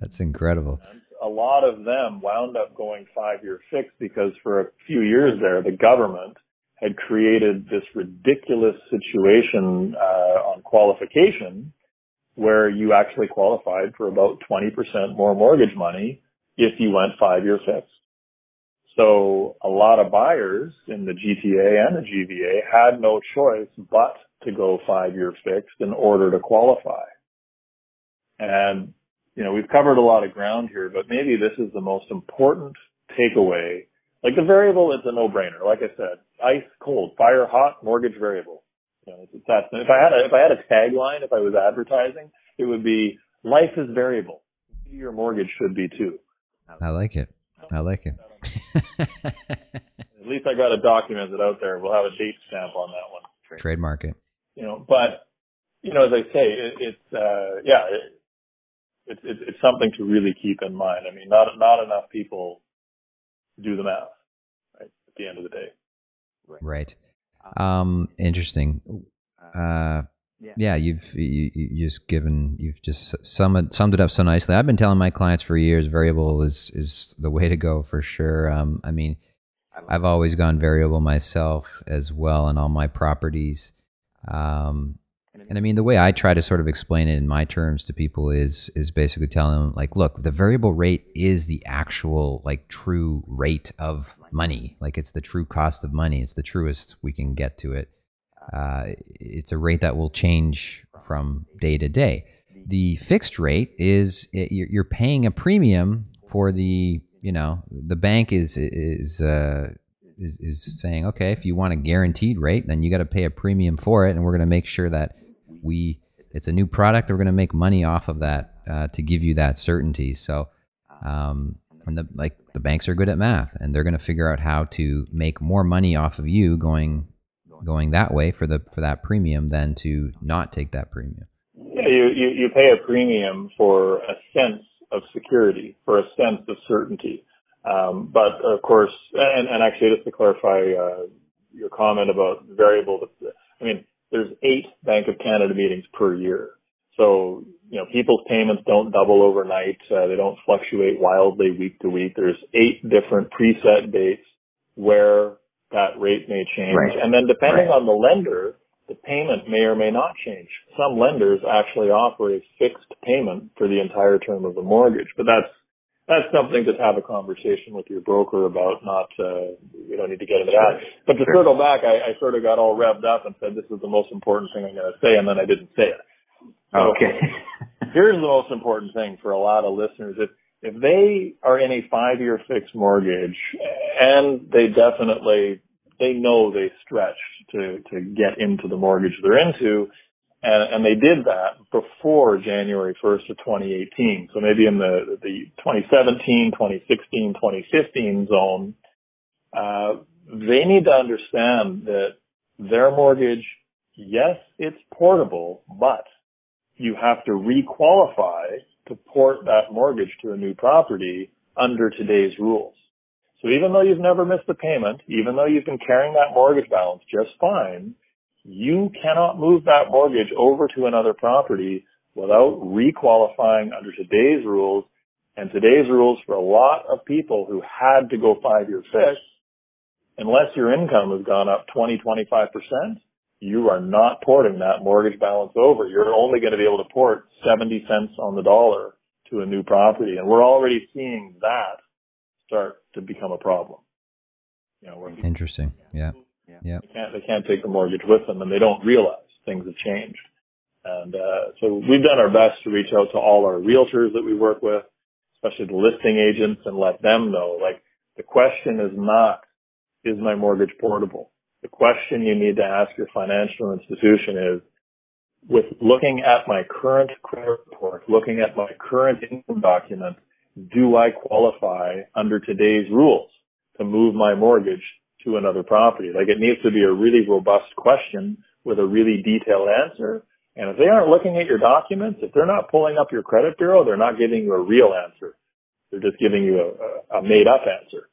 That's incredible. A lot of them wound up going five year fixed because for a few years there, the government had created this ridiculous situation uh, on qualification where you actually qualified for about 20% more mortgage money if you went five year fixed. So a lot of buyers in the GTA and the GVA had no choice but to go five year fixed in order to qualify. And, you know, we've covered a lot of ground here, but maybe this is the most important takeaway. Like the variable is a no brainer. Like I said, ice cold, fire hot, mortgage variable. You know, it's that. If I had a, if I had a tagline, if I was advertising, it would be life is variable. Your mortgage should be too. I like it. I like it. [LAUGHS] At least I got it out there. We'll have a date stamp on that one. Trademark it. You know, but you know, as I say, it, it's uh, yeah, it, it's it, it's something to really keep in mind. I mean, not not enough people do the math the end of the day. Right. Um, interesting. Uh, yeah, you've you, you just given you've just summed summed it up so nicely. I've been telling my clients for years, variable is is the way to go for sure. Um, I mean, I've always gone variable myself as well in all my properties. Um, and I mean, the way I try to sort of explain it in my terms to people is is basically telling them like, look, the variable rate is the actual like true rate of money. Like it's the true cost of money. It's the truest we can get to it. Uh, it's a rate that will change from day to day. The fixed rate is it, you're paying a premium for the you know the bank is is uh, is, is saying okay if you want a guaranteed rate then you got to pay a premium for it and we're going to make sure that we it's a new product we're going to make money off of that uh, to give you that certainty so um, and the like the banks are good at math and they're going to figure out how to make more money off of you going going that way for the for that premium than to not take that premium. Yeah, you, you, you pay a premium for a sense of security, for a sense of certainty. Um, but of course, and, and actually just to clarify uh, your comment about variable, I mean, there's eight Bank of Canada meetings per year. So, you know, people's payments don't double overnight. Uh, they don't fluctuate wildly week to week. There's eight different preset dates where that rate may change. Right. And then depending right. on the lender, the payment may or may not change. Some lenders actually offer a fixed payment for the entire term of the mortgage, but that's that's something to have a conversation with your broker about. Not uh, we don't need to get into that. But to sure. circle back, I, I sort of got all revved up and said this is the most important thing I'm going to say, and then I didn't say it. So okay. [LAUGHS] here's the most important thing for a lot of listeners: if if they are in a five-year fixed mortgage and they definitely they know they stretched to to get into the mortgage they're into and, and they did that before January 1st of 2018. So maybe in the, the 2017, 2016, 2015 zone, uh, they need to understand that their mortgage, yes, it's portable, but you have to requalify to port that mortgage to a new property under today's rules. So even though you've never missed a payment, even though you've been carrying that mortgage balance just fine, you cannot move that mortgage over to another property without requalifying under today's rules. And today's rules for a lot of people who had to go five year fixed, unless your income has gone up 20, 25%, you are not porting that mortgage balance over. You're only going to be able to port 70 cents on the dollar to a new property. And we're already seeing that start to become a problem. You know, Interesting. Yeah. Yeah. yeah. They can't, they can't take the mortgage with them and they don't realize things have changed. And, uh, so we've done our best to reach out to all our realtors that we work with, especially the listing agents and let them know, like, the question is not, is my mortgage portable? The question you need to ask your financial institution is, with looking at my current credit report, looking at my current income document, do I qualify under today's rules to move my mortgage to another property. Like it needs to be a really robust question with a really detailed answer. And if they aren't looking at your documents, if they're not pulling up your credit bureau, they're not giving you a real answer. They're just giving you a, a, a made up answer.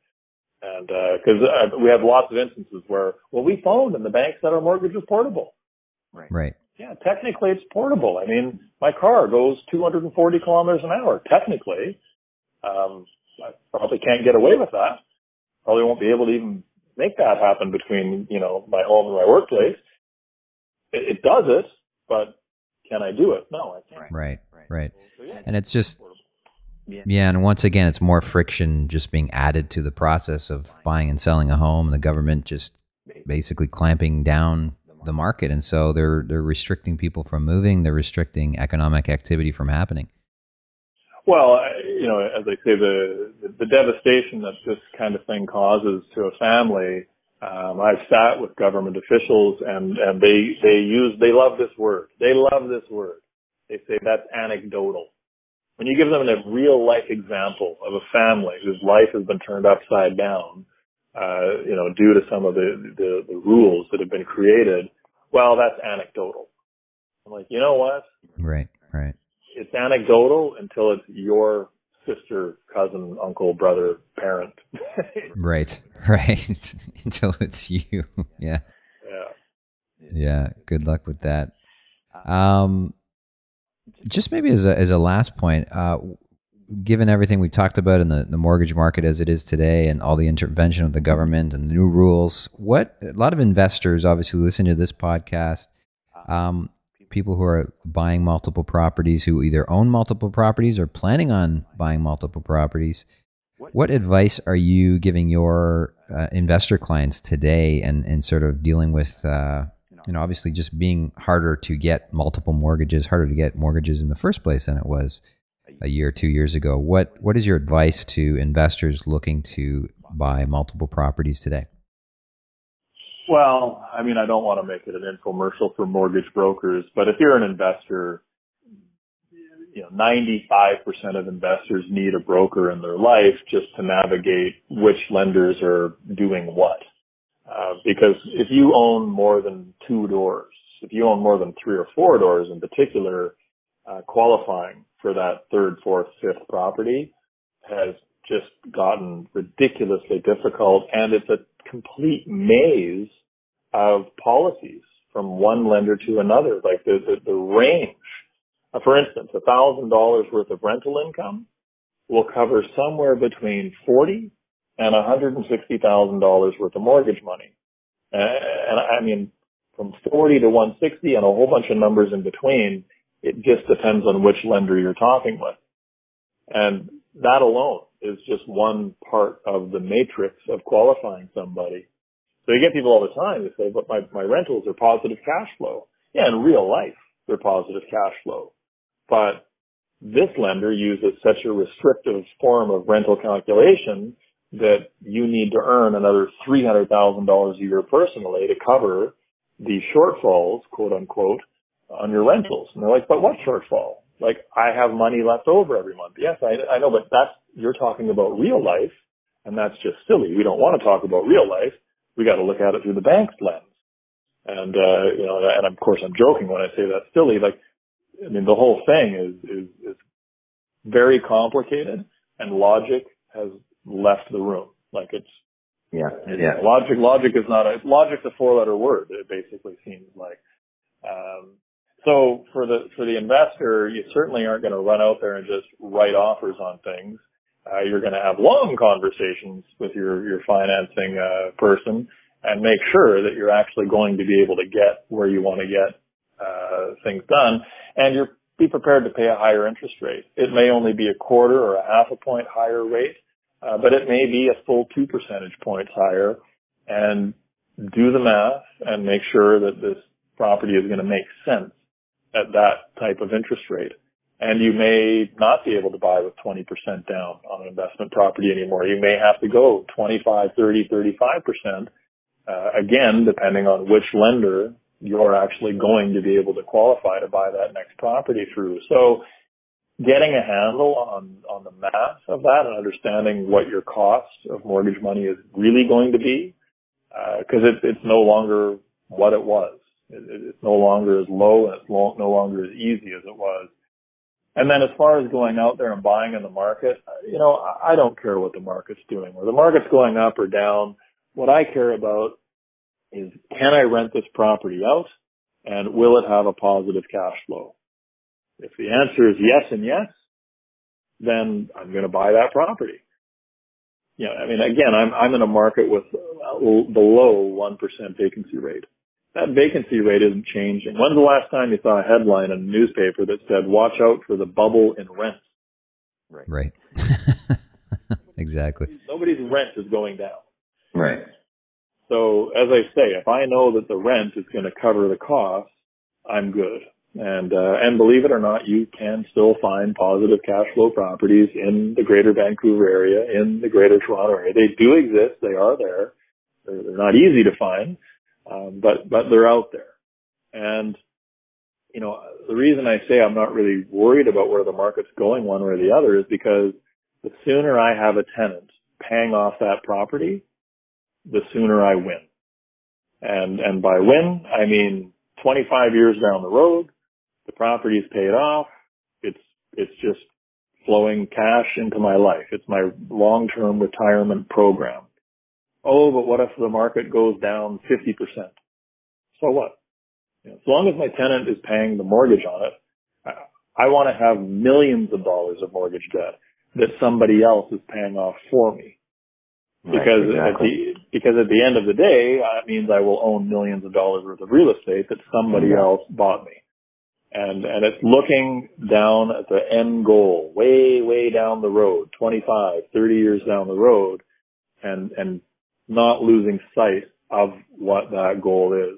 And, uh, cause uh, we have lots of instances where, well, we phoned and the bank said our mortgage was portable. Right. Right. Yeah, technically it's portable. I mean, my car goes 240 kilometers an hour. Technically, um, I probably can't get away with that. Probably won't be able to even make that happen between, you know, my home and my workplace. It, it does it, but can I do it? No, I can't. Right, right. So, yeah, and it's just, yeah. yeah, and once again, it's more friction just being added to the process of buying and selling a home. and The government just basically clamping down the market, and so they're they're restricting people from moving. They're restricting economic activity from happening. Well, you know, as I say, the the devastation that this kind of thing causes to a family. Um, I've sat with government officials, and and they they use they love this word. They love this word. They say that's anecdotal. When you give them a real life example of a family whose life has been turned upside down, uh, you know, due to some of the, the the rules that have been created, well, that's anecdotal. I'm like, you know what? Right, right it's anecdotal until it's your sister, cousin, uncle, brother, parent. [LAUGHS] right, [LAUGHS] right. [LAUGHS] until it's you. Yeah. Yeah. Yeah. Good luck with that. Um, just maybe as a as a last point, uh, given everything we've talked about in the, the mortgage market as it is today, and all the intervention of the government and the new rules, what a lot of investors obviously listen to this podcast. Um, people who are buying multiple properties who either own multiple properties or planning on buying multiple properties. What advice are you giving your uh, investor clients today and, and sort of dealing with, uh, you know, obviously just being harder to get multiple mortgages, harder to get mortgages in the first place than it was a year two years ago? What, what is your advice to investors looking to buy multiple properties today? Well, I mean, I don't want to make it an infomercial for mortgage brokers, but if you're an investor, you know, 95% of investors need a broker in their life just to navigate which lenders are doing what. Uh, because if you own more than two doors, if you own more than three or four doors in particular, uh, qualifying for that third, fourth, fifth property has just gotten ridiculously difficult and it's a complete maze of policies from one lender to another, like the, the, the range. Uh, for instance, a thousand dollars worth of rental income will cover somewhere between forty and one hundred and sixty thousand dollars worth of mortgage money. Uh, and I mean, from forty to one sixty and a whole bunch of numbers in between. It just depends on which lender you're talking with. And that alone is just one part of the matrix of qualifying somebody. So you get people all the time who say, but my, my rentals are positive cash flow. Yeah, in real life, they're positive cash flow. But this lender uses such a restrictive form of rental calculation that you need to earn another $300,000 a year personally to cover the shortfalls, quote unquote, on your rentals. And they're like, but what shortfall? Like, I have money left over every month. Yes, I, I know, but that's, you're talking about real life, and that's just silly. We don't want to talk about real life. We got to look at it through the bank's lens. And, uh, you know, and of course I'm joking when I say that's silly. Like, I mean, the whole thing is, is, is very complicated and logic has left the room. Like it's, yeah, yeah. Logic, logic is not a, logic's a four letter word. It basically seems like, um, so for the, for the investor, you certainly aren't going to run out there and just write offers on things. Uh, you're going to have long conversations with your, your financing, uh, person and make sure that you're actually going to be able to get where you want to get, uh, things done. And you're be prepared to pay a higher interest rate. It may only be a quarter or a half a point higher rate, uh, but it may be a full two percentage points higher. And do the math and make sure that this property is going to make sense at that type of interest rate. And you may not be able to buy with 20% down on an investment property anymore. You may have to go 25, 30, 35%. Uh, again, depending on which lender you're actually going to be able to qualify to buy that next property through. So getting a handle on, on the math of that and understanding what your cost of mortgage money is really going to be, because uh, it's no longer what it was. It, it's no longer as low and it's no longer as easy as it was. And then as far as going out there and buying in the market, you know, I don't care what the market's doing. Whether the market's going up or down, what I care about is can I rent this property out and will it have a positive cash flow? If the answer is yes and yes, then I'm going to buy that property. You know, I mean, again, I'm, I'm in a market with uh, below 1% vacancy rate. That vacancy rate isn't changing. When's the last time you saw a headline in a newspaper that said, watch out for the bubble in rents? Right. Right. [LAUGHS] exactly. Nobody's rent is going down. Right. So as I say, if I know that the rent is going to cover the cost, I'm good. And uh, and believe it or not, you can still find positive cash flow properties in the Greater Vancouver area, in the Greater Toronto area. They do exist. They are there. They're, they're not easy to find, um, but but they're out there. And you know, the reason I say I'm not really worried about where the market's going one way or the other is because the sooner I have a tenant paying off that property, the sooner I win. And, and by win, I mean 25 years down the road, the property is paid off. It's, it's just flowing cash into my life. It's my long-term retirement program. Oh, but what if the market goes down 50%? So what? You know, as long as my tenant is paying the mortgage on it, I, I want to have millions of dollars of mortgage debt that somebody else is paying off for me. Because right, exactly. at the because at the end of the day, that means I will own millions of dollars worth of real estate that somebody mm-hmm. else bought me. And and it's looking down at the end goal, way way down the road, 25, 30 years down the road, and and not losing sight of what that goal is.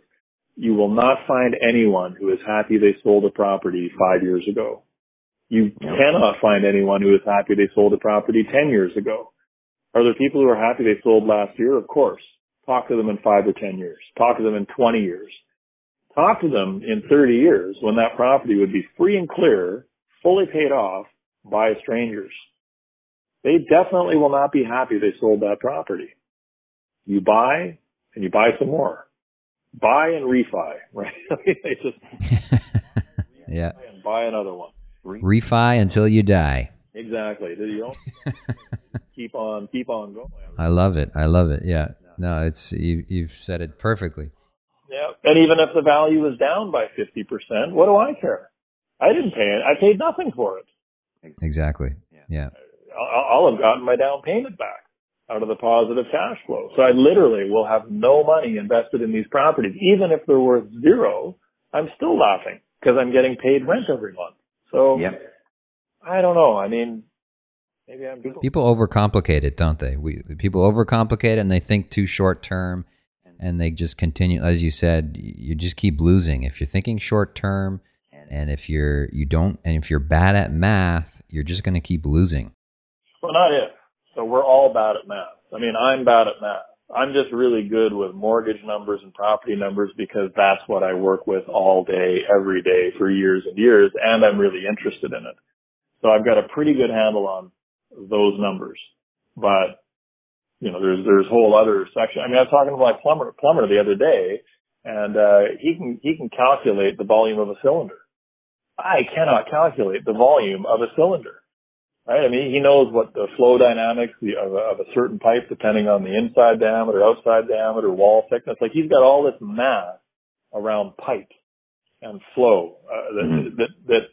You will not find anyone who is happy they sold a property five years ago. You cannot find anyone who is happy they sold a property 10 years ago. Are there people who are happy they sold last year? Of course. Talk to them in five or 10 years. Talk to them in 20 years. Talk to them in 30 years when that property would be free and clear, fully paid off by strangers. They definitely will not be happy they sold that property. You buy and you buy some more. Buy and refi, [LAUGHS] right? they just [LAUGHS] yeah. and buy another one. Refi until you die. Exactly. You don't [LAUGHS] keep on keep on going. I love it. I love it. Yeah. No, it's you. You've said it perfectly. Yeah. And even if the value is down by fifty percent, what do I care? I didn't pay it. I paid nothing for it. Exactly. Yeah. I'll have gotten my down payment back out of the positive cash flow. So I literally will have no money invested in these properties. Even if they're worth zero, I'm still laughing because I'm getting paid rent every month. So yep. I don't know. I mean, Maybe I'm Google. People overcomplicate it, don't they? We people overcomplicate it and they think too short term, and they just continue. As you said, you just keep losing if you're thinking short term, and if you're you don't, and if you're bad at math, you're just going to keep losing. Well, not if. So we're all bad at math. I mean, I'm bad at math. I'm just really good with mortgage numbers and property numbers because that's what I work with all day, every day for years and years, and I'm really interested in it. So I've got a pretty good handle on those numbers. But you know, there's there's whole other section. I mean, I was talking to my plumber plumber the other day, and uh, he can he can calculate the volume of a cylinder. I cannot calculate the volume of a cylinder. Right? I mean, he knows what the flow dynamics of a, of a certain pipe, depending on the inside diameter, outside diameter, wall thickness. Like he's got all this math around pipes and flow uh, that, mm-hmm. that that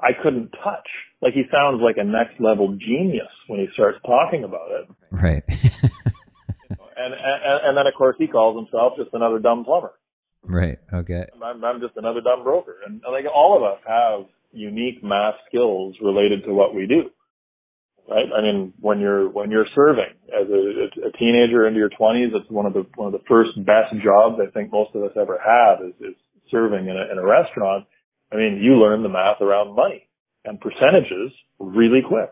I couldn't touch. Like he sounds like a next level genius when he starts talking about it. Right. [LAUGHS] and, and and then of course he calls himself just another dumb plumber. Right. Okay. I'm, I'm just another dumb broker, and like all of us have unique math skills related to what we do. Right. I mean, when you're when you're serving as a, a teenager into your 20s, it's one of the one of the first best jobs I think most of us ever have is, is serving in a, in a restaurant I mean, you learn the math around money and percentages really quick.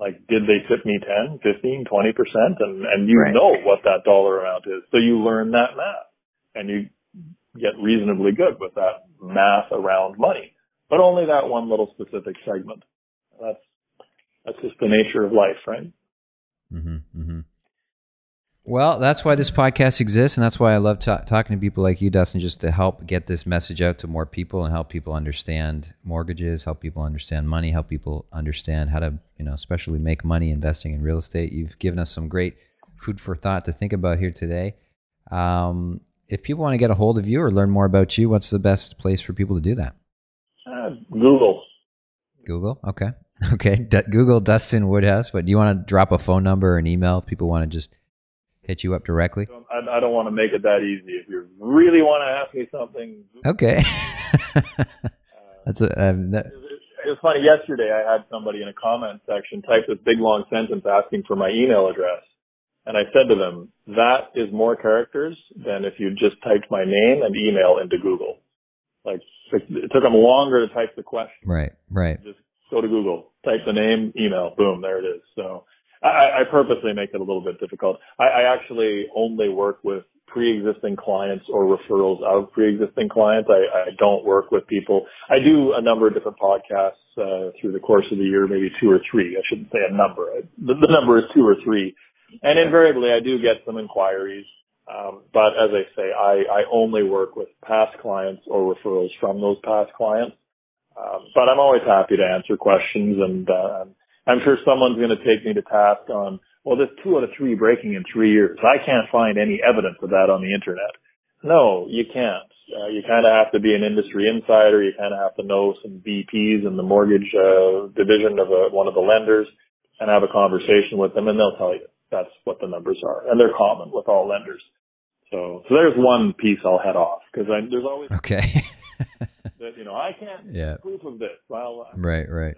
Like, did they tip me 10, 15, 20%? And, and you right. know what that dollar amount is. So you learn that math and you get reasonably good with that math around money, but only that one little specific segment. That's, that's just the nature of life, right? Mm-hmm, mm-hmm. Well, that's why this podcast exists, and that's why I love talking to people like you, Dustin, just to help get this message out to more people and help people understand mortgages, help people understand money, help people understand how to, you know, especially make money investing in real estate. You've given us some great food for thought to think about here today. Um, if people want to get a hold of you or learn more about you, what's the best place for people to do that? Uh, Google. Google. Okay. [LAUGHS] Okay. D- Google Dustin Woodhouse. But do you want to drop a phone number or an email if people want to just hit you up directly? I, I don't want to make it that easy. If you really want to ask me something, okay. [LAUGHS] That's a. Um, that... It was funny. Yesterday, I had somebody in a comment section type this big long sentence asking for my email address, and I said to them, "That is more characters than if you just typed my name and email into Google. Like it took them longer to type the question. Right. Right. Just go to Google, type the name, email, boom, there it is. So I, I purposely make it a little bit difficult. I, I actually only work with pre-existing clients or referrals of pre-existing clients. I, I don't work with people. I do a number of different podcasts uh, through the course of the year, maybe two or three. I shouldn't say a number. The, the number is two or three, and invariably I do get some inquiries. Um, but as I say, I, I only work with past clients or referrals from those past clients. Um, but I'm always happy to answer questions and uh, I'm sure someone's going to take me to task on, well, there's two out of three breaking in three years. I can't find any evidence of that on the internet. No, you can't. Uh, you kind of have to be an industry insider. You kind of have to know some VPs in the mortgage uh, division of a, one of the lenders and have a conversation with them, and they'll tell you that's what the numbers are, and they're common with all lenders. So, so there's one piece I'll head off because there's always okay. [LAUGHS] [LAUGHS] that you know I can't yeah. proof of this. Well, right, right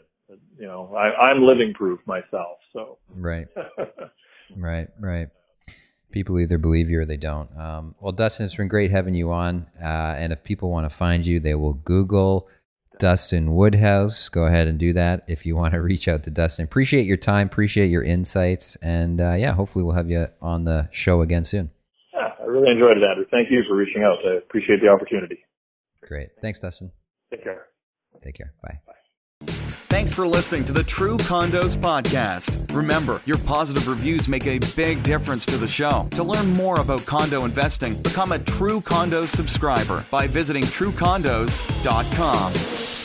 you know, I, I'm living proof myself. So right, [LAUGHS] right, right. People either believe you or they don't. Um, well, Dustin, it's been great having you on. Uh, and if people want to find you, they will Google Dustin Woodhouse. Go ahead and do that if you want to reach out to Dustin. Appreciate your time, appreciate your insights, and uh, yeah, hopefully we'll have you on the show again soon. Yeah, I really enjoyed it, Andrew. Thank you for reaching out. I appreciate the opportunity. Great. Thanks, Dustin. Take care. Take care. Bye. Bye. Thanks for listening to the True Condos Podcast. Remember, your positive reviews make a big difference to the show. To learn more about condo investing, become a True Condos subscriber by visiting truecondos.com.